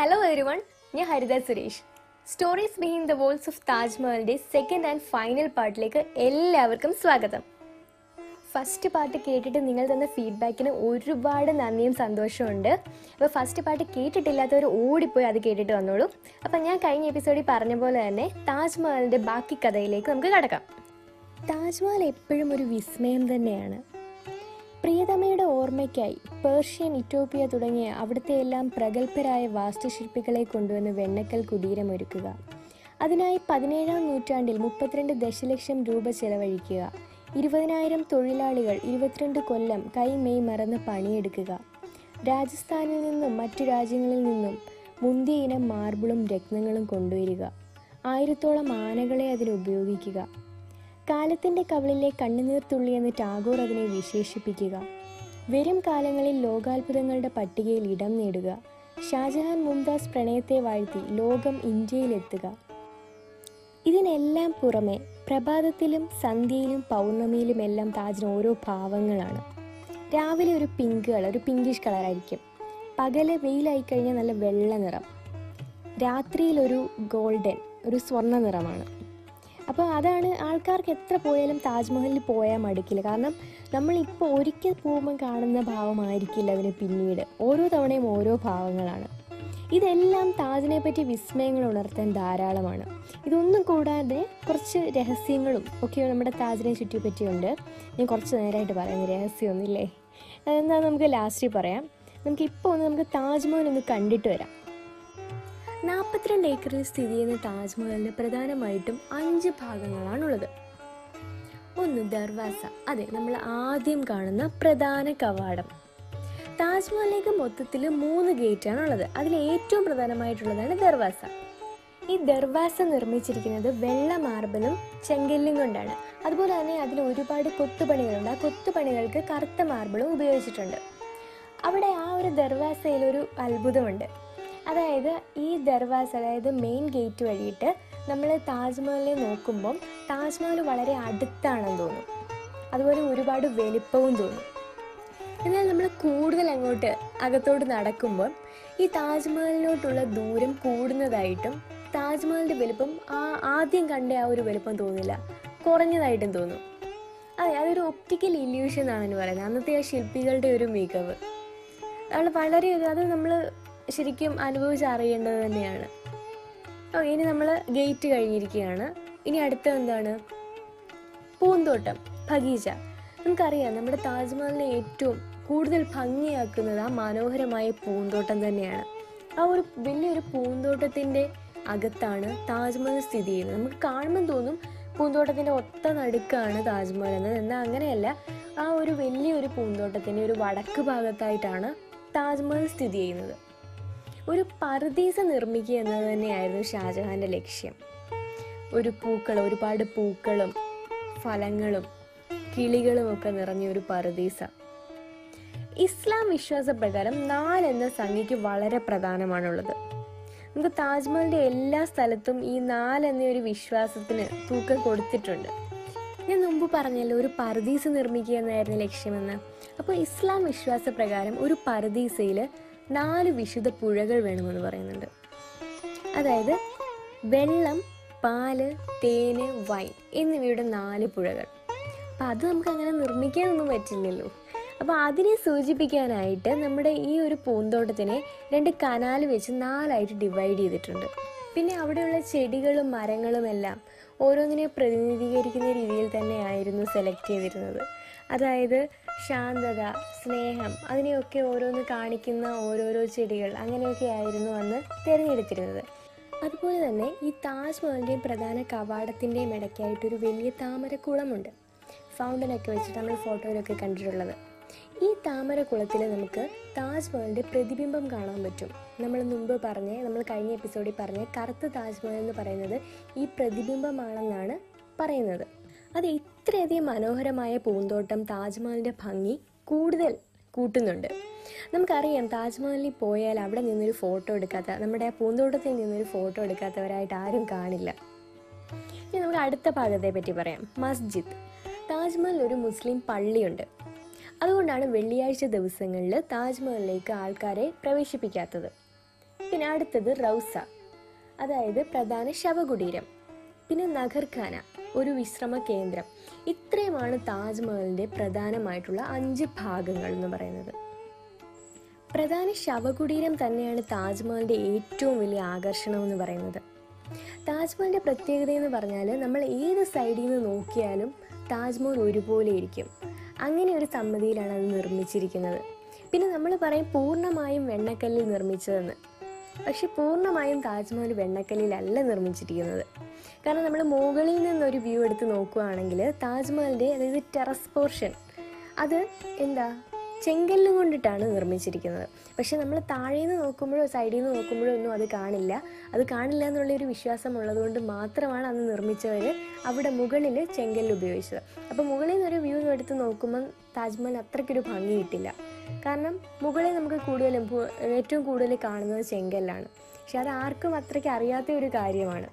Hello everyone ഞാൻ Haritha Suresh. Stories behind the walls of താജ്മഹലിന്റെ second and final പാർട്ടിലേക്ക് എല്ലാവർക്കും സ്വാഗതം. ഫസ്റ്റ് പാർട്ട് കേട്ടിട്ട് നിങ്ങൾ തന്ന ഫീഡ്ബാക്കിന് ഒരുപാട് നന്ദിയും സന്തോഷമുണ്ട് അപ്പോൾ ഫസ്റ്റ് പാർട്ട് കേട്ടിട്ടില്ലാത്തവർ ഓടിപ്പോയി അത് കേട്ടിട്ട് വന്നോളൂ. അപ്പം ഞാൻ കഴിഞ്ഞ എപ്പിസോഡിൽ പറഞ്ഞ പോലെ തന്നെ താജ്മഹലിന്റെ ബാക്കി കഥയിലേക്ക് നമുക്ക് കടക്കാം. താജ്മഹൽ എപ്പോഴും ഒരു വിസ്മയം തന്നെയാണ്. പ്രിയതമയുടെ ഓർമ്മയ്ക്കായി പേർഷ്യൻ ഇറ്റോപ്യ തുടങ്ങിയ അവിടുത്തെ എല്ലാം പ്രഗത്ഭരായ വാസ്തുശില്പികളെ കൊണ്ടുവന്ന് വെണ്ണക്കൽ കുടീരമൊരുക്കുക അതിനായി പതിനേഴാം നൂറ്റാണ്ടിൽ മുപ്പത്തിരണ്ട് ദശലക്ഷം രൂപ ചെലവഴിക്കുക. ഇരുപതിനായിരം തൊഴിലാളികൾ ഇരുപത്തിരണ്ട് കൊല്ലം കൈ മെയ് മറന്ന് പണിയെടുക്കുക. രാജസ്ഥാനിൽ നിന്നും മറ്റു രാജ്യങ്ങളിൽ നിന്നും മുന്തിയ ഇനം മാർബിളും രത്നങ്ങളും കൊണ്ടുവരിക. ആയിരത്തോളം ആനകളെ അതിന് ഉപയോഗിക്കുക. കാലത്തിന്റെ കവളിലെ കണ്ണുനീർ തുള്ളി എന്ന് ടാഗോർ അതിനെ വിശേഷിപ്പിക്കുക. വരും കാലങ്ങളിൽ ലോകാത്ഭുതങ്ങളുടെ പട്ടികയിൽ ഇടം നേടുക. ഷാജഹാൻ മുംതാസ് പ്രണയത്തെ വാഴ്ത്തി ലോകം ഇന്ത്യയിലെത്തുക. ഇതിനെല്ലാം പുറമെ പ്രഭാതത്തിലും സന്ധ്യയിലും പൗർണമിയിലും എല്ലാം താജിന് ഓരോ ഭാവങ്ങളാണ്. രാവിലെ ഒരു പിങ്ക് കളർ ഒരു പിങ്കിഷ് കളറായിരിക്കും പകൽ വെയിലായി കഴിഞ്ഞാൽ നല്ല വെള്ള നിറം. രാത്രിയിൽ ഒരു ഗോൾഡൻ ഒരു സ്വർണ നിറമാണ്. അപ്പോൾ അതാണ് ആൾക്കാർക്ക് എത്ര പോയാലും താജ്മഹലിൽ പോയാൽ മടുക്കില്ല. കാരണം നമ്മളിപ്പോൾ ഒരിക്കൽ പോകുമ്പോൾ കാണുന്ന ഭാവമായിരിക്കില്ല അതിന് പിന്നീട്. ഓരോ തവണയും ഓരോ ഭാവങ്ങളാണ്. ഇതെല്ലാം താജിനെ പറ്റി വിസ്മയങ്ങൾ ഉണർത്താൻ ധാരാളമാണ്. ഇതൊന്നും കൂടാതെ കുറച്ച് രഹസ്യങ്ങളും ഒക്കെ നമ്മുടെ താജിനെ ചുറ്റിപ്പറ്റിയുണ്ട്. ഞാൻ കുറച്ച് നേരമായിട്ട് പറയുന്നത് രഹസ്യമൊന്നുമില്ലേ? അതെന്താ? നമുക്ക് ലാസ്റ്റിൽ പറയാം. നമുക്ക് ഇപ്പോൾ ഒന്ന് നമുക്ക് താജ്മഹൽ ഒന്ന് കണ്ടിട്ട് വരാം. നാൽപ്പത്തിരണ്ട് ഏക്കറിൽ സ്ഥിതി ചെയ്യുന്ന താജ്മഹലിന് പ്രധാനമായിട്ടും അഞ്ച് ഭാഗങ്ങളാണുള്ളത്. ഒന്ന് ദർവാസ അതെ നമ്മൾ ആദ്യം കാണുന്ന പ്രധാന കവാടം. താജ്മഹലിലേക്ക് മൊത്തത്തിൽ മൂന്ന് ഗേറ്റാണുള്ളത്. അതിൽ ഏറ്റവും പ്രധാനമായിട്ടുള്ളതാണ് ദർവാസ. ഈ ദർവാസ നിർമ്മിച്ചിരിക്കുന്നത് വെള്ള മാർബിളും ചെങ്കല്ലും കൊണ്ടാണ്. അതുപോലെ തന്നെ അതിൽ ഒരുപാട് കൊത്തുപണികളുണ്ട്. ആ കൊത്തുപണികൾക്ക് കറുത്ത മാർബിളും ഉപയോഗിച്ചിട്ടുണ്ട്. അവിടെ ആ ഒരു ദർവാസയിൽ ഒരു അത്ഭുതമുണ്ട്. അതായത് ഈ ദർവാസ് അതായത് മെയിൻ ഗേറ്റ് വഴിയിട്ട് നമ്മൾ താജ്മഹലിനെ നോക്കുമ്പം താജ്മഹൽ വളരെ അടുത്താണെന്ന് തോന്നും. അതുപോലെ ഒരുപാട് വലിപ്പവും തോന്നും. എന്നാൽ നമ്മൾ കൂടുതൽ അങ്ങോട്ട് അകത്തോട്ട് നടക്കുമ്പോൾ ഈ താജ്മഹലിനോട്ടുള്ള ദൂരം കൂടുന്നതായിട്ടും താജ്മഹലിന്റെ വലുപ്പം ആ ആദ്യം കണ്ട ആ ഒരു വലുപ്പം തോന്നില്ല. കുറഞ്ഞതായിട്ടും തോന്നും. അതെ അതൊരു ഒപ്റ്റിക്കൽ ഇല്യൂഷൻ ആണെന്ന് പറയുന്നത്. അന്നത്തെ ആ ശില്പികളുടെ ഒരു മികവ്. അത് വളരെ അത് നമ്മൾ ശരിക്കും അനുഭവിച്ചറിയേണ്ടത് തന്നെയാണ്. ഓ ഇനി നമ്മൾ ഗേറ്റ് കഴിഞ്ഞിരിക്കുകയാണ്. ഇനി അടുത്ത എന്താണ്? പൂന്തോട്ടം ബഗീച നമുക്കറിയാം നമ്മുടെ താജ്മഹലിനെ ഏറ്റവും കൂടുതൽ ഭംഗിയാക്കുന്നത് ആ മനോഹരമായ പൂന്തോട്ടം തന്നെയാണ്. ആ ഒരു വലിയൊരു പൂന്തോട്ടത്തിന്റെ അകത്താണ് താജ്മഹൽ സ്ഥിതി ചെയ്യുന്നത്. നമുക്ക് കാണുമ്പോൾ തോന്നും പൂന്തോട്ടത്തിന്റെ ഒത്ത നടുക്കാണ് താജ്മഹൽ എന്നത്. എന്നാൽ അങ്ങനെയല്ല ആ ഒരു വലിയൊരു പൂന്തോട്ടത്തിന്റെ ഒരു വടക്ക് ഭാഗത്തായിട്ടാണ് താജ്മഹൽ സ്ഥിതി ചെയ്യുന്നത്. ഒരു പർദീസ നിർമ്മിക്കുക എന്നത് തന്നെയായിരുന്നു ഷാജഹാന്റെ ലക്ഷ്യം. ഒരു പൂക്കൾ ഒരുപാട് പൂക്കളും ഫലങ്ങളും കിളികളും ഒക്കെ നിറഞ്ഞ ഒരു പർദീസ ഇസ്ലാം വിശ്വാസപ്രകാരം എന്ന സംഖ്യയ്ക്ക് വളരെ പ്രധാനമാണുള്ളത്. നമുക്ക് താജ്മഹലിന്റെ എല്ലാ സ്ഥലത്തും ഈ നാല് എന്ന ഒരു വിശ്വാസത്തിന് തൂക്കം കൊടുത്തിട്ടുണ്ട്. ഞാൻ മുമ്പ് പറഞ്ഞല്ലോ ഒരു പർദീസ നിർമ്മിക്കുക എന്നായിരുന്നു ലക്ഷ്യമെന്ന്. അപ്പോൾ ഇസ്ലാം വിശ്വാസപ്രകാരം ഒരു പർദീസയിൽ നാല് വിശുദ്ധ പുഴകൾ വേണമെന്ന് പറയുന്നുണ്ട്. അതായത് വെള്ളം പാൽ തേന് വൈൻ എന്നിവയുടെ നാല് പുഴകൾ. അപ്പം അത് നമുക്ക് അങ്ങനെ നിർമ്മിക്കാനൊന്നും പറ്റില്ലല്ലോ. അപ്പോൾ അതിനെ സൂചിപ്പിക്കാനായിട്ട് നമ്മുടെ ഈ ഒരു പൂന്തോട്ടത്തിനെ രണ്ട് കനാൽ വെച്ച് നാലായിട്ട് ഡിവൈഡ് ചെയ്തിട്ടുണ്ട്. പിന്നെ അവിടെയുള്ള ചെടികളും മരങ്ങളും എല്ലാം ഓരോന്നിനെ പ്രതിനിധീകരിക്കുന്ന രീതിയിൽ തന്നെയായിരുന്നു സെലക്ട് ചെയ്തിരുന്നത്. അതായത് ശാന്തത സ്നേഹം അതിനെയൊക്കെ ഓരോന്ന് കാണിക്കുന്ന ഓരോരോ ചെടികൾ അങ്ങനെയൊക്കെ ആയിരുന്നു അന്ന് തിരഞ്ഞെടുത്തിരുന്നത്. അതുപോലെ തന്നെ ഈ താജ്മഹലിന്റെയും പ്രധാന കവാടത്തിന്റെയും ഇടയ്ക്കായിട്ടൊരു വലിയ താമരക്കുളമുണ്ട്. ഫൗണ്ടനൊക്കെ വെച്ചിട്ട് നമ്മൾ ഫോട്ടോയിലൊക്കെ കണ്ടിട്ടുള്ളത്. ഈ താമരക്കുളത്തിൽ നമുക്ക് താജ്മഹലിന്റെ പ്രതിബിംബം കാണാൻ പറ്റും. നമ്മൾ മുമ്പ് പറഞ്ഞ നമ്മൾ കഴിഞ്ഞ എപ്പിസോഡിൽ പറഞ്ഞ കറുത്ത താജ്മഹൽ എന്ന് പറയുന്നത് ഈ പ്രതിബിംബമാണെന്നാണ് പറയുന്നത്. അത് ഇത്രയധികം മനോഹരമായ പൂന്തോട്ടം താജ്മഹലിന്റെ ഭംഗി കൂടുതൽ കൂട്ടുന്നുണ്ട്. നമുക്കറിയാം താജ്മഹലിൽ പോയാൽ അവിടെ നിന്നൊരു ഫോട്ടോ എടുക്കാത്ത നമ്മുടെ പൂന്തോട്ടത്തിൽ നിന്നൊരു ഫോട്ടോ എടുക്കാത്തവരായിട്ട് ആരും കാണില്ല. ഇനി നമുക്ക് അടുത്ത ഭാഗത്തെ പറ്റി പറയാം. മസ്ജിദ്. താജ്മഹലിൽ ഒരു മുസ്ലിം പള്ളിയുണ്ട്. അതുകൊണ്ടാണ് വെള്ളിയാഴ്ച ദിവസങ്ങളിൽ താജ്മഹലിലേക്ക് ആൾക്കാരെ പ്രവേശിപ്പിക്കാത്തത്. പിന്നെ അടുത്തത് റൗസ അതായത് പ്രധാന ശവകുടീരം. പിന്നെ നഗർഖാന ഒരു വിശ്രമ കേന്ദ്രം. ഇത്രയുമാണ് താജ്മഹലിന്റെ പ്രധാനമായിട്ടുള്ള അഞ്ച് ഭാഗങ്ങൾ എന്ന് പറയുന്നത്. പ്രധാന ശവകുടീരം തന്നെയാണ് താജ്മഹലിന്റെ ഏറ്റവും വലിയ ആകർഷണം എന്ന് പറയുന്നത്. താജ്മഹലിന്റെ പ്രത്യേകത എന്ന് പറഞ്ഞാൽ നമ്മൾ ഏത് സൈഡിൽ നിന്ന് നോക്കിയാലും താജ്മഹൽ ഒരുപോലെ ഇരിക്കും. അങ്ങനെ ഒരു സമ്മതിയിലാണ് അത് നിർമ്മിച്ചിരിക്കുന്നത്. പിന്നെ നമ്മൾ പറയും പൂർണമായും വെണ്ണക്കല്ലിൽ നിർമ്മിച്ചതെന്ന്. പക്ഷെ പൂർണമായും താജ്മഹൽ വെണ്ണക്കല്ലിലല്ല നിർമ്മിച്ചിരിക്കുന്നത്. കാരണം നമ്മൾ മുകളിൽ നിന്നൊരു വ്യൂ എടുത്ത് നോക്കുകയാണെങ്കിൽ താജ്മഹലിന്റെ അതായത് ടെറസ് പോർഷൻ അത് എന്താ? ചെങ്കല്ല് കൊണ്ടിട്ടാണ് നിർമ്മിച്ചിരിക്കുന്നത്. പക്ഷെ നമ്മൾ താഴെ നിന്ന് നോക്കുമ്പോഴോ സൈഡിൽ നിന്ന് നോക്കുമ്പോഴോ ഒന്നും അത് കാണില്ല. അത് കാണില്ല എന്നുള്ളൊരു വിശ്വാസം ഉള്ളതുകൊണ്ട് മാത്രമാണ് അന്ന് നിർമ്മിച്ചവർ അവിടെ മുകളിൽ ചെങ്കല്ല് ഉപയോഗിച്ചത്. അപ്പോൾ മുകളിൽ നിന്നൊരു വ്യൂ എടുത്ത് നോക്കുമ്പം താജ്മഹൽ അത്രയ്ക്കൊരു ഭംഗി കിട്ടില്ല. കാരണം മുകളിൽ നമുക്ക് കൂടുതലും ഏറ്റവും കൂടുതൽ കാണുന്നത് ചെങ്കല്ലാണ്. പക്ഷെ അത് ആർക്കും അത്രയ്ക്ക് അറിയാത്ത ഒരു കാര്യമാണ്.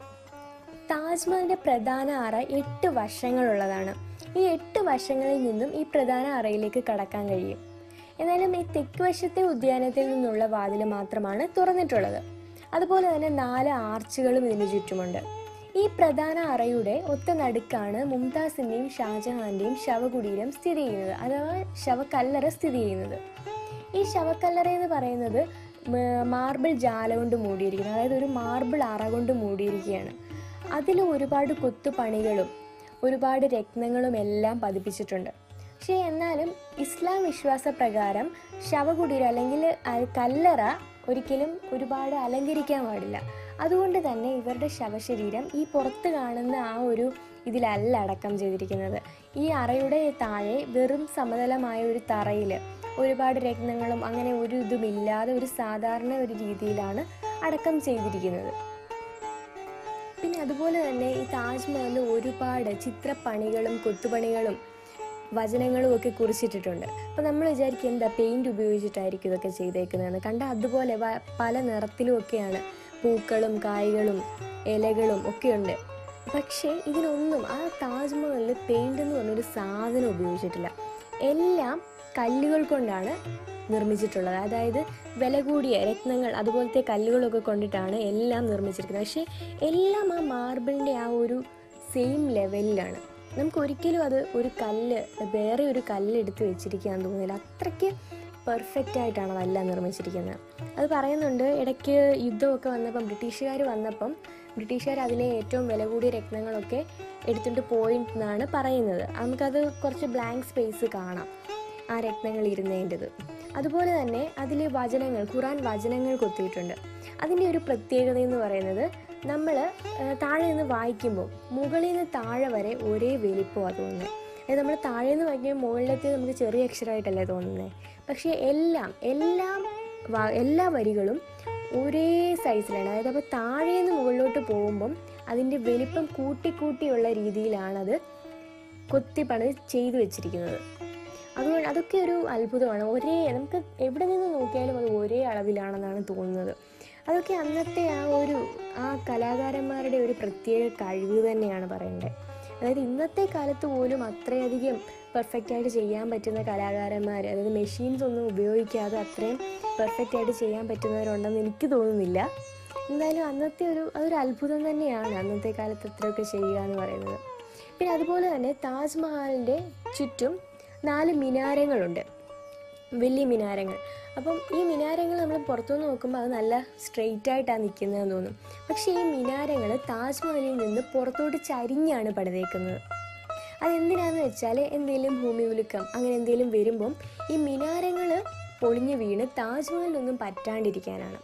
താജ്മഹലിന്റെ പ്രധാന അറ എട്ട് വശങ്ങളുള്ളതാണ്. ഈ എട്ട് വശങ്ങളിൽ നിന്നും ഈ പ്രധാന അറയിലേക്ക് കടക്കാൻ കഴിയും. എന്നാലും ഈ തെക്ക് വശത്തെ ഉദ്യാനത്തിൽ നിന്നുള്ള വാതിൽ മാത്രമാണ് തുറന്നിട്ടുള്ളത്. അതുപോലെ തന്നെ നാല് ആർച്ചുകളും ഇതിന് ചുറ്റുമുണ്ട്. ഈ പ്രധാന അറയുടെ ഒത്ത നടുക്കാണ് മുംതാസിന്റെയും ഷാജഹാന്റെയും ശവകുടീരം സ്ഥിതി ചെയ്യുന്നത് അഥവാ ശവക്കല്ലറ സ്ഥിതി ചെയ്യുന്നത്. ഈ ശവക്കല്ലറ എന്ന് പറയുന്നത് മാർബിൾ ജാല കൊണ്ട് മൂടിയിരിക്കുന്നു. അതായത് ഒരു മാർബിൾ അറ കൊണ്ട് മൂടിയിരിക്കുകയാണ്. അതിൽ ഒരുപാട് കൊത്തുപണികളും ഒരുപാട് രത്നങ്ങളും എല്ലാം പതിപ്പിച്ചിട്ടുണ്ട്. പക്ഷേ എന്നാലും ഇസ്ലാം വിശ്വാസ പ്രകാരം ശവകുടീരം അല്ലെങ്കിൽ കല്ലറ ഒരിക്കലും ഒരുപാട് അലങ്കരിക്കാൻ പാടില്ല. അതുകൊണ്ട് തന്നെ ഇവരുടെ ശവശരീരം ഈ പുറത്ത് കാണുന്ന ആ ഒരു ഇതിലല്ല അടക്കം ചെയ്തിരിക്കുന്നത്. ഈ അറയുടെ താഴെ വെറും സമതലമായ ഒരു തറയിൽ ഒരുപാട് രത്നങ്ങളും അങ്ങനെ ഒരു ഇതുമില്ലാതെ ഒരു സാധാരണ ഒരു രീതിയിലാണ് അടക്കം ചെയ്തിരിക്കുന്നത്. പിന്നെ അതുപോലെ തന്നെ ഈ താജ്മഹലിൽ ഒരുപാട് ചിത്രപ്പണികളും കൊത്തുപണികളും വചനങ്ങളും ഒക്കെ കുറിച്ചിട്ടിട്ടുണ്ട്. അപ്പോൾ നമ്മൾ വിചാരിക്കും എന്താ പെയിന്റ് ഉപയോഗിച്ചിട്ടായിരിക്കും ഇതൊക്കെ ചെയ്തേക്കുന്നതെന്ന്. കണ്ട അതുപോലെ പല നിറത്തിലും ഒക്കെയാണ് പൂക്കളും കായ്കളും ഇലകളും ഒക്കെയുണ്ട്. പക്ഷേ ഇതിനൊന്നും ആ താജ്മഹലിൽ പെയിന്റ് എന്ന് പറഞ്ഞൊരു സാധനം ഉപയോഗിച്ചിട്ടില്ല. എല്ലാം കല്ലുകൾ കൊണ്ടാണ് നിർമ്മിച്ചിട്ടുള്ളത്. അതായത് വില കൂടിയ രത്നങ്ങൾ അതുപോലത്തെ കല്ലുകളൊക്കെ കൊണ്ടിട്ടാണ് എല്ലാം നിർമ്മിച്ചിരിക്കുന്നത്. പക്ഷേ എല്ലാം ആ മാർബിളിന്റെ ആ ഒരു സെയിം ലെവലിലാണ് നമുക്ക് ഒരിക്കലും അത് ഒരു കല്ല് വേറെ ഒരു കല്ല് എടുത്ത് വെച്ചിരിക്കാൻ തോന്നില്ല അത്രയ്ക്ക് പെർഫെക്റ്റ് ആയിട്ടാണ് അതെല്ലാം നിർമ്മിച്ചിരിക്കുന്നത്. അത് പറയുന്നുണ്ട് ഇടയ്ക്ക് യുദ്ധമൊക്കെ വന്നപ്പം ബ്രിട്ടീഷുകാർ വന്നപ്പം ബ്രിട്ടീഷുകാർ അതിലെ ഏറ്റവും വില കൂടിയ രത്നങ്ങളൊക്കെ എടുത്തിട്ട് പോയി എന്നാണ് പറയുന്നത്. നമുക്കത് കുറച്ച് ബ്ലാങ്ക് സ്പേസ് കാണാം ആ രത്നങ്ങൾ ഇരുന്നതിന്റെത്. അതുപോലെ തന്നെ അതിൽ വചനങ്ങൾ ഖുറാൻ വചനങ്ങൾ കൊത്തിയിട്ടുണ്ട്. അതിന്റെ ഒരു പ്രത്യേകത എന്ന് പറയുന്നത് നമ്മൾ താഴെ നിന്ന് വായിക്കുമ്പോൾ മുകളിൽ നിന്ന് താഴെ വരെ ഒരേ വലിപ്പമാണ് തോന്നുന്നത് അതായത് നമ്മൾ താഴെ നിന്ന് വായിക്കുമ്പോൾ മുകളിലത്തെ നമുക്ക് ചെറിയ അക്ഷരമായിട്ടല്ലേ തോന്നുന്നത് പക്ഷേ എല്ലാം എല്ലാം എല്ലാ വരികളും ഒരേ സൈസിലാണ് അതായത് അപ്പോൾ താഴെ നിന്ന് മുകളിലോട്ട് പോകുമ്പം അതിന്റെ വലിപ്പം കൂട്ടിക്കൂട്ടിയുള്ള രീതിയിലാണത് കൊത്തിപ്പണി ചെയ്തു വെച്ചിരിക്കുന്നത്. അതുകൊണ്ട് അതൊക്കെ ഒരു അത്ഭുതമാണ്. ഒരേ നമുക്ക് എവിടെ നിന്ന് നോക്കിയാലും അത് ഒരേ അളവിലാണെന്നാണ് തോന്നുന്നത്. അതൊക്കെ അന്നത്തെ ആ ഒരു ആ കലാകാരന്മാരുടെ ഒരു പ്രത്യേക കഴിവ് തന്നെയാണ് പറയേണ്ടത്. അതായത് ഇന്നത്തെ കാലത്ത് പോലും അത്രയധികം പെർഫെക്റ്റ് ആയിട്ട് ചെയ്യാൻ പറ്റുന്ന കലാകാരന്മാർ അതായത് മെഷീൻസ് ഒന്നും ഉപയോഗിക്കാതെ അത്രയും പെർഫെക്റ്റ് ആയിട്ട് ചെയ്യാൻ പറ്റുന്നവരുണ്ടെന്ന് എനിക്ക് തോന്നുന്നില്ല. എന്തായാലും അന്നത്തെ ഒരു അതൊരു അത്ഭുതം തന്നെയാണ് അന്നത്തെ കാലത്ത് ഇത്രയൊക്കെ ചെയ്യുക എന്ന് പറയുന്നത്. പിന്നെ അതുപോലെ തന്നെ താജ്മഹലിന്റെ ചുറ്റും നാല് മിനാരങ്ങളുണ്ട്. വലിയ മിനാരങ്ങൾ. അപ്പം ഈ മിനാരങ്ങൾ നമ്മൾ പുറത്തുനിന്ന് നോക്കുമ്പോൾ അത് നല്ല സ്ട്രെയിറ്റ് ആയിട്ടാണ് നിൽക്കുന്നതെന്ന് തോന്നും. പക്ഷേ ഈ മിനാരങ്ങൾ താജ്മഹലിൽ നിന്ന് പുറത്തോട്ട് ചരിഞ്ഞാണ് പണിതേക്കുന്നത്. അതെന്തിനാന്ന് വെച്ചാൽ എന്തെങ്കിലും ഭൂമി ഉലുക്കം അങ്ങനെ എന്തെങ്കിലും വരുമ്പം ഈ മിനാരങ്ങൾ പൊളിഞ്ഞ് വീണ് താജ്മഹലിനൊന്നും പറ്റാണ്ടിരിക്കാനാണ്.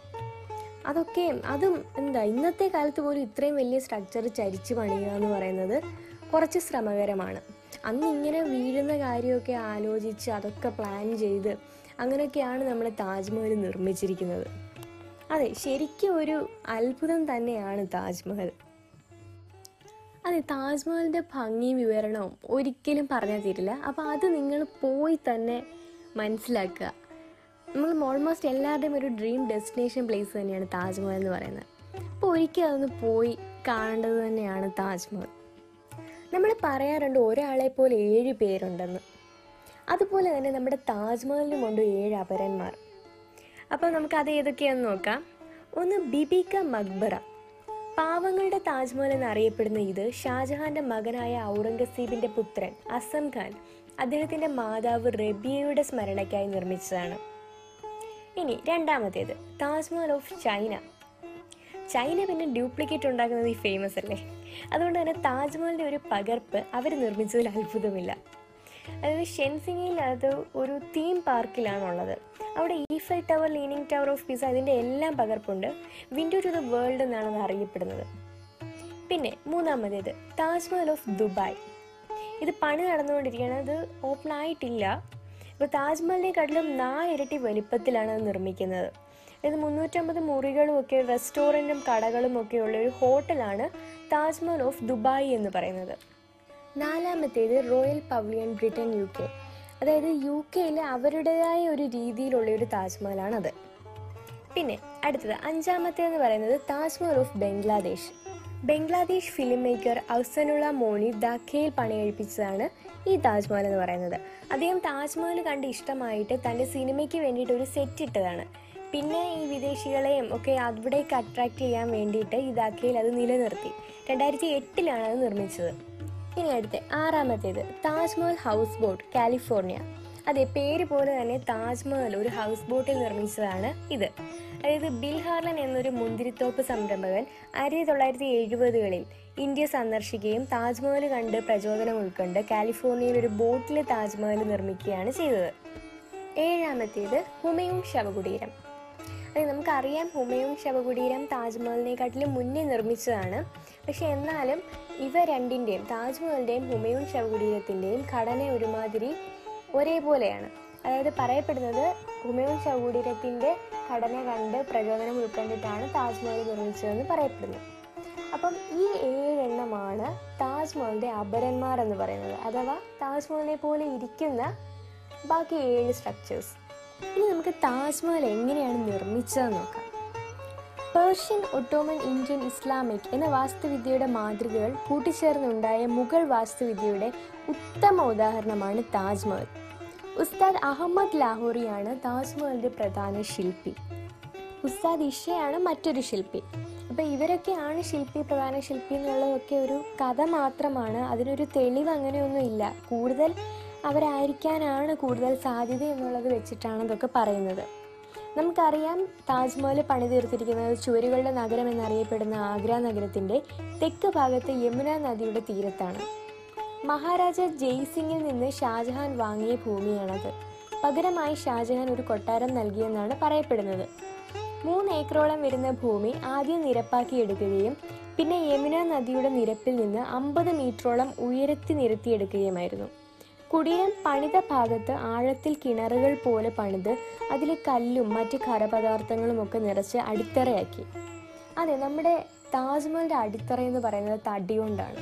അതൊക്കെ അതും എന്താ ഇന്നത്തെ കാലത്ത് പോലും ഇത്രയും വലിയ സ്ട്രക്ചർ ചരിച്ച് പണിയുക എന്ന് പറയുന്നത് കുറച്ച് ശ്രമകരമാണ്. അന്ന് ഇങ്ങനെ വീഴുന്ന കാര്യമൊക്കെ ആലോചിച്ച് അതൊക്കെ പ്ലാൻ ചെയ്ത് അങ്ങനെയൊക്കെയാണ് നമ്മൾ താജ്മഹൽ നിർമ്മിച്ചിരിക്കുന്നത്. അതെ ശരിക്കും ഒരു അത്ഭുതം തന്നെയാണ് താജ്മഹൽ. അതെ താജ്മഹലിന്റെ ഭംഗിയും വിവരണവും ഒരിക്കലും പറഞ്ഞാൽ തീരില്ല. അപ്പോൾ അത് നിങ്ങൾ പോയി തന്നെ മനസ്സിലാക്കുക. നമ്മൾ ഓൾമോസ്റ്റ് എല്ലാവരുടെയും ഒരു ഡ്രീം ഡെസ്റ്റിനേഷൻ പ്ലേസ് തന്നെയാണ് താജ്മഹൽ എന്ന് പറയുന്നത്. അപ്പോൾ ഒരിക്കൽ അതൊന്ന് പോയി കാണേണ്ടത് തന്നെയാണ് താജ്മഹൽ നമ്മൾ പറയാറുണ്ട് ഒരാളെ പോലെ ഏഴ് പേരുണ്ടെന്ന്. അതുപോലെ തന്നെ നമ്മുടെ താജ്മഹലിനും താജ്മഹലിനുമുണ്ട് ഏഴ് അപരന്മാർ. അപ്പോൾ നമുക്ക് അത് ഏതൊക്കെയാണെന്ന് നോക്കാം. ഒന്ന് ബിബിക മക്ബറ. പാവങ്ങളുടെ താജ്മഹൽ എന്നറിയപ്പെടുന്ന ഇത് ഷാജഹാന്റെ മകനായ ഔറംഗസീബിന്റെ പുത്രൻ അസം ഖാൻ അദ്ദേഹത്തിന്റെ മാതാവ് റബിയയുടെ സ്മരണയ്ക്കായി നിർമ്മിച്ചതാണ്. ഇനി രണ്ടാമത്തേത് താജ്മഹൽ ഓഫ് ചൈന. ചൈന പിന്നെ ഡ്യൂപ്ലിക്കേറ്റ് ഉണ്ടാക്കുന്നത് ഈ ഫേമസ് അല്ലേ? അതുകൊണ്ട് തന്നെ താജ്മഹലിന്റെ ഒരു പകർപ്പ് അവർ നിർമ്മിച്ചതിൽ അത്ഭുതമില്ല. അതായത് ഷെൻസിങ്ങിൽ അത് ഒരു തീം പാർക്കിലാണുള്ളത് അവിടെ Eiffel tower leaning tower of Pisa അതിന്റെ എല്ലാം പകർപ്പുണ്ട്. വിൻഡോ ടു ദ വേൾഡ് എന്നാണ് അത് അറിയപ്പെടുന്നത്. പിന്നെ മൂന്നാമതേത് താജ്മഹൽ ഓഫ് ദുബായ് ഇത് പണി നടന്നുകൊണ്ടിരിക്കുകയാണ്. അത് ഓപ്പൺ ആയിട്ടില്ല. ഇപ്പോൾ താജ്മഹലിനെക്കാട്ടിലും നാലിരട്ടി വലിപ്പത്തിലാണ് അത് നിർമ്മിക്കുന്നത്. ഇത് മുന്നൂറ്റമ്പത് മുറികളും ഒക്കെ റെസ്റ്റോറന്റും കടകളും ഒക്കെ ഉള്ള ഒരു ഹോട്ടലാണ് താജ്മഹൽ ഓഫ് ദുബായ് എന്ന് പറയുന്നത്. നാലാമത്തേത് royal pavilion Britain U K. അതായത് യു കെയിൽ അവരുടേതായ ഒരു രീതിയിലുള്ള ഒരു താജ്മഹലാണത്. പിന്നെ അടുത്തത് അഞ്ചാമത്തേന്ന് പറയുന്നത് Taj Mahal of Bangladesh. Bangladesh film maker Ahsanullah Moni ധാക്കയിൽ പണികഴിപ്പിച്ചതാണ് ഈ താജ്മഹൽ എന്ന് പറയുന്നത്. അദ്ദേഹം താജ്മഹൽ കണ്ട് ഇഷ്ടമായിട്ട് തന്റെ സിനിമയ്ക്ക് വേണ്ടിയിട്ട് ഒരു സെറ്റ് ഇട്ടതാണ്. പിന്നെ ഈ വിദേശികളെയും ഒക്കെ അവിടേക്ക് അട്രാക്റ്റ് ചെയ്യാൻ വേണ്ടിയിട്ട് ഈ ധാക്കയിൽ അത് നിലനിർത്തി. രണ്ടായിരത്തി എട്ടിലാണ് അത് നിർമ്മിച്ചത്. ഇനി അടുത്ത ആറാമത്തേത് താജ്മഹൽ ഹൗസ് ബോട്ട് കാലിഫോർണിയ. അതെ പേര് പോലെ തന്നെ താജ്മഹൽ ഒരു ഹൗസ് ബോട്ടിൽ നിർമ്മിച്ചതാണ് ഇത്. അതായത് ബിൽ ഹാർലൻ എന്നൊരു മുന്തിരിത്തോപ്പ് സംരംഭകൻ ആയിരത്തി തൊള്ളായിരത്തി എഴുപതുകളിൽ ഇന്ത്യ സന്ദർശിക്കുകയും താജ്മഹൽ കണ്ട് പ്രചോദനം ഉൾക്കൊണ്ട് കാലിഫോർണിയയിൽ ഒരു ബോട്ടിൽ താജ്മഹൽ നിർമ്മിക്കുകയാണ് ചെയ്തത്. ഏഴാമത്തേത് ഹുമയൂൺ ശവകുടീരം. നമുക്കറിയാം ഹുമയൂൺ ശവകുടീരം താജ്മഹലിനെക്കാട്ടിലും മുന്നേ നിർമ്മിച്ചതാണ്. പക്ഷെ എന്നാലും ഇവ രണ്ടിന്റെയും താജ്മഹലിന്റെയും ഹുമയൂൺ ശവകുടീരത്തിന്റെയും ഘടന ഒരുമാതിരി ഒരേപോലെയാണ്. അതായത് പറയപ്പെടുന്നത് ഹുമയൂൺ ശവകുടീരത്തിന്റെ ഘടന കണ്ട് പ്രചോദനം ഉൾക്കൊണ്ടിട്ടാണ് താജ്മഹൽ നിർമ്മിച്ചതെന്ന് പറയപ്പെടുന്നു. അപ്പം ഈ ഏഴെണ്ണമാണ് താജ്മഹലിന്റെ അപരന്മാർ എന്ന് പറയുന്നത് അഥവാ താജ്മഹലിനെ പോലെ ഇരിക്കുന്ന ബാക്കി ഏഴ് സ്ട്രക്ചേഴ്സ് ഇനി നമുക്ക് താജ്മഹൽ എങ്ങനെയാണ് നിർമ്മിച്ചതെന്ന് നോക്കാം. പേർഷ്യൻ ഒട്ടോമൻ ഇന്ത്യൻ ഇസ്ലാമിക് എന്ന വാസ്തുവിദ്യയുടെ മാതൃകകൾ കൂട്ടിച്ചേർന്നുണ്ടായ മുഗൾ വാസ്തുവിദ്യയുടെ ഉത്തമ ഉദാഹരണമാണ് താജ്മഹൽ ഉസ്താദ് അഹമ്മദ് ലാഹോറിയാണ് താജ്മഹലിന്റെ പ്രധാന ശില്പി. ഉസ്താദ് ഇഷയാണ് മറ്റൊരു ശില്പി. അപ്പോൾ ഇവരൊക്കെയാണ് ശില്പി പ്രധാന ശില്പി എന്നുള്ളതൊക്കെ ഒരു കഥ മാത്രമാണ്. അതിനൊരു തെളിവ് അങ്ങനെയൊന്നും ഇല്ല കൂടുതൽ അവരായിരിക്കാനാണ് കൂടുതൽ സാധ്യത എന്നുള്ളത് വെച്ചിട്ടാണ് ഇതൊക്കെ പറയുന്നത്. നമുക്കറിയാം താജ്മഹൽ പണി തീർത്തിരിക്കുന്നത് ചുവരുകളുടെ നഗരം എന്നറിയപ്പെടുന്ന ആഗ്ര നഗരത്തിന്റെ തെക്ക് ഭാഗത്ത് യമുന നദിയുടെ തീരത്താണ്. മഹാരാജ ജയ്സിംഗിൽ നിന്ന് ഷാജഹാൻ വാങ്ങിയ ഭൂമിയാണത്. പകരമായി ഷാജഹാൻ ഒരു കൊട്ടാരം നൽകിയെന്നാണ് പറയപ്പെടുന്നത്. മൂന്ന് ഏക്കറോളം വരുന്ന ഭൂമി ആദ്യം നിരപ്പാക്കി എടുക്കുകയും പിന്നെ യമുന നദിയുടെ നിരപ്പിൽ നിന്ന് അമ്പത് മീറ്ററോളം ഉയരത്തി നിരത്തിയെടുക്കുകയുമായിരുന്നു. കുടീരം പണിത ഭാഗത്ത് ആഴത്തിൽ കിണറുകൾ പോലെ പണിത് അതിൽ കല്ലും മറ്റ് ഖരപദാർത്ഥങ്ങളും ഒക്കെ നിറച്ച് അടിത്തറയാക്കി. അതെ നമ്മുടെ താജ്മഹലിന്റെ അടിത്തറ എന്ന് പറയുന്നത് തടി കൊണ്ടാണ്.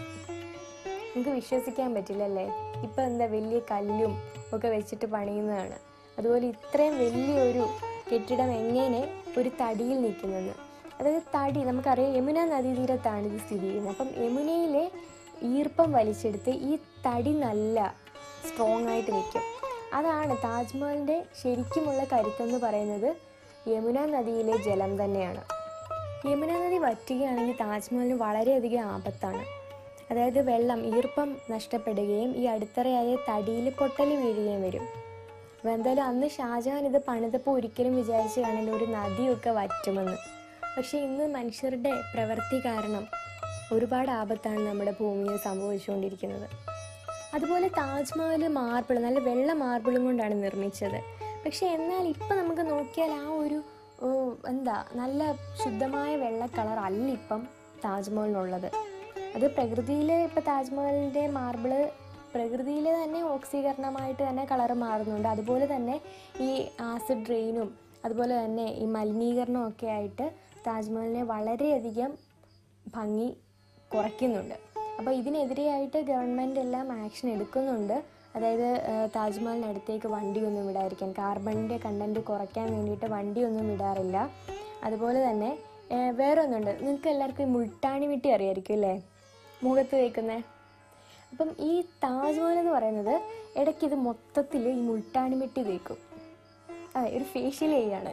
നമുക്ക് വിശ്വസിക്കാൻ പറ്റില്ലല്ലേ? ഇപ്പം എന്താ വലിയ കല്ലും ഒക്കെ വെച്ചിട്ട് പണിയുന്നതാണ്. അതുപോലെ ഇത്രയും വലിയൊരു കെട്ടിടം എങ്ങനെ ഒരു തടിയിൽ നിൽക്കുന്നെന്ന്. അതായത് തടി നമുക്കറിയാം യമുന നദീതീരത്താണ് ഇത് സ്ഥിതി ചെയ്യുന്നത്. അപ്പം യമുനയിലെ ഈർപ്പം വലിച്ചെടുത്ത് ഈ തടി നല്ല സ്ട്രോങ് ആയിട്ട് നിൽക്കും. അതാണ് താജ്മഹലിന്റെ ശരിക്കുമുള്ള കരുത്തെന്ന് പറയുന്നത് യമുന നദിയിലെ ജലം തന്നെയാണ്. യമുന നദി വറ്റുകയാണെങ്കിൽ താജ്മഹലിന് വളരെയധികം ആപത്താണ്. അതായത് വെള്ളം ഈർപ്പം നഷ്ടപ്പെടുകയും ഈ അടിത്തറയായ തടിയിൽ പൊട്ടൽ വീഴുകയും വരും. അപ്പോൾ എന്തായാലും അന്ന് ഷാജഹാൻ ഇത് പണിതപ്പോൾ ഒരിക്കലും വിചാരിച്ച് ഒരു നദിയൊക്കെ വറ്റുമെന്ന്. പക്ഷേ ഇന്ന് മനുഷ്യരുടെ പ്രവൃത്തി കാരണം ഒരുപാട് ആപത്താണ് നമ്മുടെ ഭൂമിയിൽ സംഭവിച്ചുകൊണ്ടിരിക്കുന്നത്. അതുപോലെ താജ്മഹൽ മാർബിൾ നല്ല വെള്ള മാർബിളും കൊണ്ടാണ് നിർമ്മിച്ചത്. പക്ഷേ എന്നാൽ ഇപ്പം നമുക്ക് നോക്കിയാൽ ആ ഒരു എന്താ നല്ല ശുദ്ധമായ വെള്ള കളർ അല്ല ഇപ്പം താജ്മഹലിനുള്ളത് അത് പ്രകൃതിയിലെ ഇപ്പം താജ്മഹലിന്റെ മാർബിൾ പ്രകൃതിയിൽ തന്നെ ഓക്സീകരണമായിട്ട് തന്നെ കളർ മാറുന്നുണ്ട്. അതുപോലെ തന്നെ ഈ ആസിഡ് റെയിനും അതുപോലെ തന്നെ ഈ മലിനീകരണമൊക്കെ ആയിട്ട് താജ്മഹലിനെ വളരെയധികം ഭംഗി കുറയ്ക്കുന്നുണ്ട്. അപ്പോൾ ഇതിനെതിരെയായിട്ട് ഗവൺമെന്റ് എല്ലാം ആക്ഷൻ എടുക്കുന്നുണ്ട്. അതായത് താജ്മഹലിനടുത്തേക്ക് വണ്ടിയൊന്നും വിടാതിരിക്കാൻ കാർബണിന്റെ കണ്ടന്റ് കുറയ്ക്കാൻ വേണ്ടിയിട്ട് വണ്ടിയൊന്നും വിടാറില്ല. അതുപോലെ തന്നെ വേറെ ഒന്നുണ്ട് നിങ്ങൾക്ക് എല്ലാവർക്കും മുൾട്ടാണി മിട്ടി അറിയായിരിക്കും അല്ലേ? മുഖത്ത് വയ്ക്കുന്നത് അപ്പം ഈ താജ്മഹൽ എന്ന് പറയുന്നത് ഇടയ്ക്ക് ഇത് മൊത്തത്തിൽ ഈ മുൾട്ടാണി മിട്ടി തേക്കും. ആ ഒരു ഫേഷ്യൽ ചെയ്യാണ്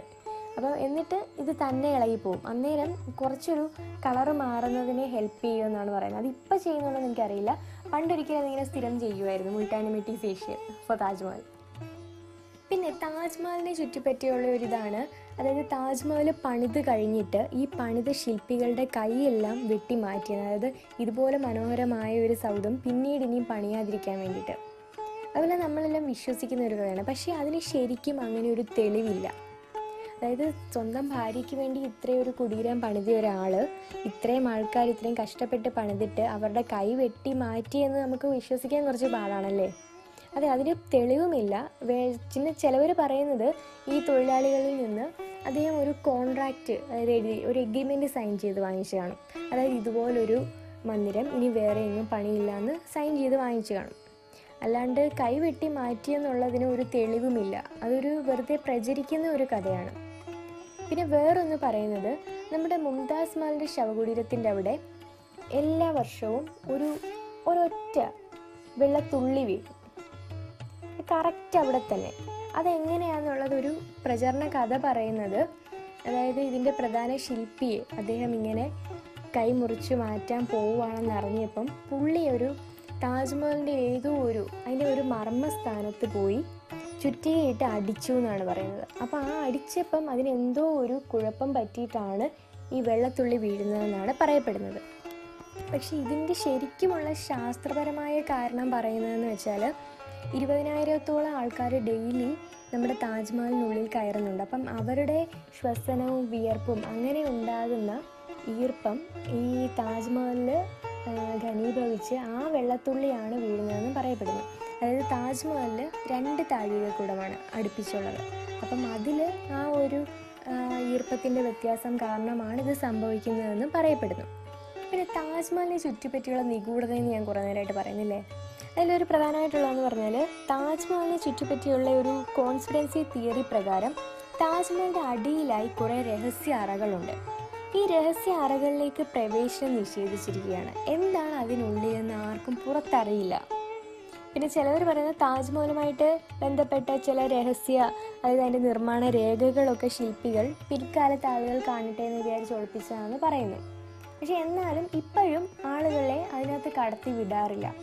അപ്പോൾ എന്നിട്ട് ഇത് തന്നെ ഇളകിപ്പോവും. അന്നേരം കുറച്ചൊരു കളർ മാറുന്നതിനെ ഹെൽപ്പ് ചെയ്യുമെന്നാണ് പറയുന്നത്. അതിപ്പോൾ ചെയ്യുന്നുണ്ടെന്ന് എനിക്കറിയില്ല. പണ്ടൊരിക്കലും അതിങ്ങനെ സ്ഥിരം ചെയ്യുമായിരുന്നു മുൾട്ടാനിമിറ്റി ഫേഷ്യൽ ഫോർ താജ്മഹൽ പിന്നെ താജ്മഹലിനെ ചുറ്റിപ്പറ്റിയുള്ള ഒരു ഇതാണ്. അതായത് താജ്മഹൽ പണിത് കഴിഞ്ഞിട്ട് ഈ പണിത ശില്പികളുടെ കൈയെല്ലാം വെട്ടി മാറ്റിയത്. അതായത് ഇതുപോലെ മനോഹരമായ ഒരു സൗധം പിന്നീട് ഇനിയും പണിയാതിരിക്കാൻ വേണ്ടിയിട്ട്. അതുപോലെ നമ്മളെല്ലാം വിശ്വസിക്കുന്ന ഒരു കഥയാണ്. പക്ഷേ അതിന് ശരിക്കും അങ്ങനെ ഒരു തെളിവില്ല. അതായത് സ്വന്തം ഭാര്യയ്ക്ക് വേണ്ടി ഇത്രയും ഒരു കുടീരം പണിതിയ ഒരാൾ ഇത്രയും ആൾക്കാർ ഇത്രയും കഷ്ടപ്പെട്ട് പണിതിട്ട് അവരുടെ കൈ വെട്ടി മാറ്റിയെന്ന് നമുക്ക് വിശ്വസിക്കാൻ കുറച്ച് പാടാണല്ലേ? അതെ അതിന് തെളിവുമില്ല. പിന്നെ ചിലവർ പറയുന്നത് ഈ തൊഴിലാളികളിൽ നിന്ന് അദ്ദേഹം ഒരു കോൺട്രാക്റ്റ് അതായത് എഴുതി ഒരു എഗ്രിമെന്റ് സൈൻ ചെയ്ത് വാങ്ങിച്ചു കാണും അതായത് ഇതുപോലൊരു മന്ദിരം ഇനി വേറെ എങ്ങും പണിയില്ല എന്ന് സൈൻ ചെയ്ത് വാങ്ങിച്ചു കാണും അല്ലാണ്ട് കൈവെട്ടി മാറ്റിയെന്നുള്ളതിന് ഒരു തെളിവുമില്ല. അതൊരു വെറുതെ പ്രചരിക്കുന്ന ഒരു കഥയാണ്. പിന്നെ വേറൊന്ന് പറയുന്നത് നമ്മുടെ മുംതാസ് മാലിന്റെ ശവകുടീരത്തിന്റെ അവിടെ എല്ലാ വർഷവും ഒരു ഒരൊറ്റ വെള്ളത്തുള്ളി വീഴും. കറക്റ്റ് അവിടെ തന്നെ. അതെങ്ങനെയാണെന്നുള്ളത് ഒരു പ്രചരണ കഥ പറയുന്നത്. അതായത് ഇതിന്റെ പ്രധാന ശില്പിയെ അദ്ദേഹം ഇങ്ങനെ കൈമുറിച്ച് മാറ്റാൻ പോവുകയാണെന്ന് അറിഞ്ഞപ്പം പുള്ളി ഒരു താജ്മഹലിന്റെ ഏതോ ഒരു അതിന്റെ ഒരു മർമ്മസ്ഥാനത്ത് പോയി ചുറ്റിയിട്ട് അടിച്ചു എന്നാണ് പറയുന്നത്. അപ്പോൾ ആ അടിച്ചപ്പം അതിനെന്തോ ഒരു കുഴപ്പം പറ്റിയിട്ടാണ് ഈ വെള്ളത്തുള്ളി വീഴുന്നതെന്നാണ് പറയപ്പെടുന്നത്. പക്ഷേ ഇതിന്റെ ശരിക്കുമുള്ള ശാസ്ത്രപരമായ കാരണം പറയുന്നതെന്ന് വെച്ചാൽ ഇരുപതിനായിരത്തോളം ആൾക്കാർ ഡെയിലി നമ്മുടെ താജ്മഹലിനുള്ളിൽ കയറുന്നുണ്ട്. അപ്പം അവരുടെ ശ്വസനവും വിയർപ്പും അങ്ങനെ ഉണ്ടാകുന്ന ഈർപ്പം ഈ താജ്മഹലിൽ ഘനീഭവിച്ച് ആ വെള്ളത്തുള്ളിയാണ് വീഴുന്നതെന്ന് പറയപ്പെടുന്നു. അതായത് താജ്മഹലിൽ രണ്ട് താഴികക്കുടമാണ് അടുപ്പിച്ചുള്ളത്. അപ്പം അതിൽ ആ ഒരു ഈർപ്പത്തിന്റെ വ്യത്യാസം കാരണമാണ് ഇത് സംഭവിക്കുന്നതെന്ന് പറയപ്പെടുന്നു. പിന്നെ താജ്മഹലിനെ ചുറ്റിപ്പറ്റിയുള്ള നിഗൂഢതയെന്ന് ഞാൻ കുറേ നേരമായിട്ട് പറയുന്നില്ലേ? അതിലൊരു പ്രധാനമായിട്ടുള്ളതെന്ന് പറഞ്ഞാൽ താജ്മഹലിനെ ചുറ്റിപ്പറ്റിയുള്ള ഒരു കോൺഫിഡൻസി തിയറി പ്രകാരം താജ്മഹലിന്റെ അടിയിലായി കുറേ രഹസ്യ അറകളുണ്ട്. ഈ രഹസ്യ അറകളിലേക്ക് പ്രവേശനം നിഷേധിച്ചിരിക്കുകയാണ്. എന്താണ് അതിനുള്ളിൽ എന്ന് ആർക്കും പുറത്തറിയില്ല. പിന്നെ ചിലവർ പറയുന്നത് താജ്മഹലുമായിട്ട് ബന്ധപ്പെട്ട ചില രഹസ്യ അതായത് അതിന്റെ നിർമ്മാണ രേഖകളൊക്കെ ശില്പികൾ പിൽക്കാലത്ത് ആളുകൾ കാണട്ടെ എന്ന് വിചാരിച്ച് ഒളിപ്പിച്ചതാണെന്ന് പറയുന്നു. പക്ഷെ എന്നാലും ഇപ്പോഴും ആളുകളെ അതിനകത്ത് കടത്തി വിടാറില്ല.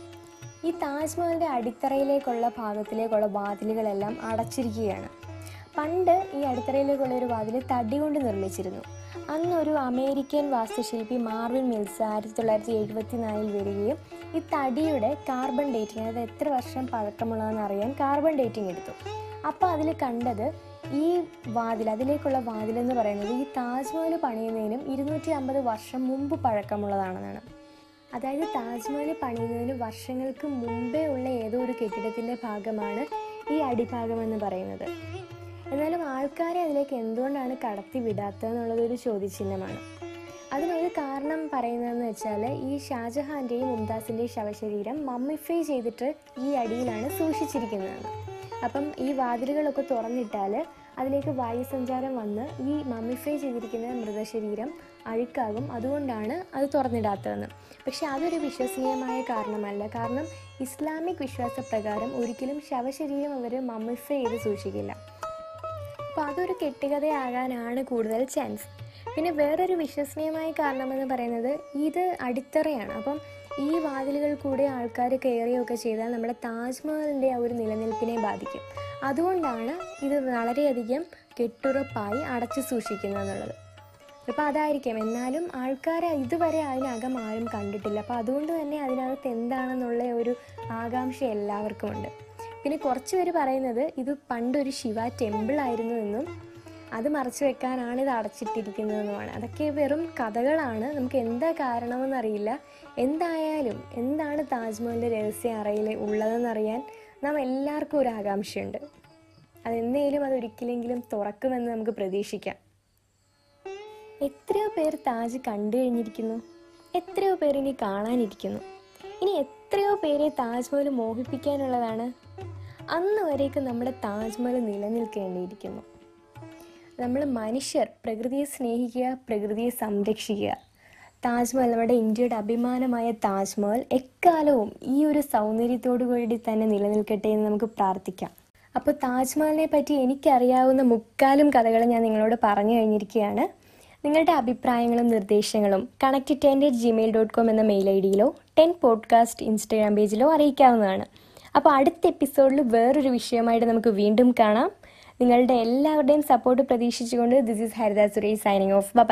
ഈ താജ്മഹലിന്റെ അടിത്തറയിലേക്കുള്ള ഭാഗത്തിലേക്കുള്ള വാതിലുകളെല്ലാം അടച്ചിരിക്കുകയാണ്. പണ്ട് ഈ അടിത്തറയിലേക്കുള്ള ഒരു വാതിൽ തടി കൊണ്ട് നിർമ്മിച്ചിരുന്നു. അന്നൊരു അമേരിക്കൻ വാസ്തുശില്പി മാർവിൻ മിൽസ് ആയിരത്തി തൊള്ളായിരത്തി എഴുപത്തി നാലിൽ വരികയും ഈ തടിയുടെ കാർബൺ ഡേറ്റിംഗ് അതായത് എത്ര വർഷം പഴക്കമുള്ളതെന്ന് അറിയാൻ കാർബൺ ഡേറ്റിംഗ് എടുത്തു. അപ്പോൾ അതിൽ കണ്ടത് ഈ വാതിൽ അതിലേക്കുള്ള വാതിൽ എന്ന് പറയുന്നത് ഈ താജ്മഹൽ പണിയുന്നതിനും ഇരുന്നൂറ്റി അമ്പത് വർഷം മുമ്പ് പഴക്കമുള്ളതാണെന്നാണ്. അതായത് താജ്മഹൽ പണിയുന്നതിന് വർഷങ്ങൾക്ക് മുമ്പേ ഉള്ള ഏതോ ഒരു കെട്ടിടത്തിന്റെ ഭാഗമാണ് ഈ അടിഭാഗം എന്ന് പറയുന്നത്. എന്നാലും ആൾക്കാരെ അതിലേക്ക് എന്തുകൊണ്ടാണ് കടത്തി വിടാത്തതെന്നുള്ളതൊരു ചോദ്യചിഹ്നമാണ്. അതിനൊരു കാരണം പറയുന്നതെന്ന് വെച്ചാൽ ഈ ഷാജഹാന്റെയും മുംതാസിന്റെയും ശവശരീരം മമ്മിഫൈ ചെയ്തിട്ട് ഈ അടിയിലാണ് സൂക്ഷിച്ചിരിക്കുന്നതെന്ന് അപ്പം ഈ വാതിലുകളൊക്കെ തുറന്നിട്ടാൽ അതിലേക്ക് വായുസഞ്ചാരം വന്ന് ഈ മമ്മിഫൈ ചെയ്തിരിക്കുന്ന മൃതശരീരം അഴുക്കാകും. അതുകൊണ്ടാണ് അത് തുറന്നിടാത്തതെന്ന്. പക്ഷേ അതൊരു വിശ്വസനീയമായ കാരണമല്ല. കാരണം ഇസ്ലാമിക് വിശ്വാസപ്രകാരം ഒരിക്കലും ശവശരീരം അവർ മമ്മിഫൈ ചെയ്ത് സൂക്ഷിക്കില്ല. അപ്പോൾ അതൊരു കെട്ടുകഥയാകാനാണ് കൂടുതൽ ചാൻസ്. പിന്നെ വേറൊരു വിശ്വസനീയമായ കാരണമെന്ന് പറയുന്നത് ഇത് അടിത്തറയാണ്. അപ്പം ഈ വാതിലുകൾ കൂടെ ആൾക്കാർ കയറുകയൊക്കെ ചെയ്താൽ നമ്മുടെ താജ്മഹലിന്റെ ആ ഒരു നിലനിൽപ്പിനെ ബാധിക്കും. അതുകൊണ്ടാണ് ഇത് വളരെയധികം കെട്ടുറപ്പായി അടച്ചു സൂക്ഷിക്കുന്നത് എന്നുള്ളത് അപ്പോൾ അതായിരിക്കാം. എന്നാലും ആൾക്കാരെ ഇതുവരെ അതിനകം ആരും കണ്ടിട്ടില്ല. അപ്പോൾ അതുകൊണ്ട് തന്നെ അതിനകത്ത് എന്താണെന്നുള്ള ഒരു ആകാംക്ഷ എല്ലാവർക്കും ഉണ്ട് പിന്നെ കുറച്ച് പേര് പറയുന്നത് ഇത് പണ്ടൊരു ശിവ ടെമ്പിൾ ആയിരുന്നു എന്നും അത് മറച്ചു വെക്കാനാണ് ഇത് അടച്ചിട്ടിരിക്കുന്നതെന്നുമാണ്. അതൊക്കെ വെറും കഥകളാണ്. നമുക്ക് എന്താ കാരണമെന്നറിയില്ല. എന്തായാലും എന്താണ് താജ്മഹലിന്റെ രഹസ്യ അറയിൽ ഉള്ളതെന്നറിയാൻ നാം എല്ലാവർക്കും ഒരു ആകാംക്ഷയുണ്ട്. അതെന്തേലും അതൊരിക്കലെങ്കിലും തുറക്കുമെന്ന് നമുക്ക് പ്രതീക്ഷിക്കാം. എത്രയോ പേർ താജ് കണ്ടു കഴിഞ്ഞിരിക്കുന്നു. എത്രയോ പേർ ഇനി കാണാനിരിക്കുന്നു. ഇനി എത്രയോ പേരെ താജ്മഹൽ മോഹിപ്പിക്കാനുള്ളതാണ്. അന്ന് വരേക്ക് നമ്മുടെ താജ്മഹൽ നിലനിൽക്കേണ്ടിയിരിക്കുന്നു. നമ്മൾ മനുഷ്യർ പ്രകൃതിയെ സ്നേഹിക്കുക പ്രകൃതിയെ സംരക്ഷിക്കുക. താജ്മഹൽ നമ്മുടെ ഇന്ത്യയുടെ അഭിമാനമായ താജ്മഹൽ എക്കാലവും ഈ ഒരു സൗന്ദര്യത്തോടു കൂടി തന്നെ നിലനിൽക്കട്ടെ എന്ന് നമുക്ക് പ്രാർത്ഥിക്കാം. അപ്പോൾ താജ്മഹലിനെ പറ്റി എനിക്കറിയാവുന്ന മുക്കാലും കഥകൾ ഞാൻ നിങ്ങളോട് പറഞ്ഞു കഴിഞ്ഞിരിക്കുകയാണ്. നിങ്ങളുടെ അഭിപ്രായങ്ങളും നിർദ്ദേശങ്ങളും connect ten at Gmail dot com എന്ന മെയിൽ ഐ ഡിയിലോ ടെൻ പോഡ്കാസ്റ്റ് ഇൻസ്റ്റാഗ്രാം പേജിലോ അറിയിക്കാവുന്നതാണ്. അപ്പോൾ അടുത്ത എപ്പിസോഡിൽ വേറൊരു വിഷയമായിട്ട് നമുക്ക് വീണ്ടും കാണാം. നിങ്ങളുടെ എല്ലാവരുടെയും സപ്പോർട്ട് പ്രതീക്ഷിച്ചുകൊണ്ട് this is Haritha Suresh signing off bye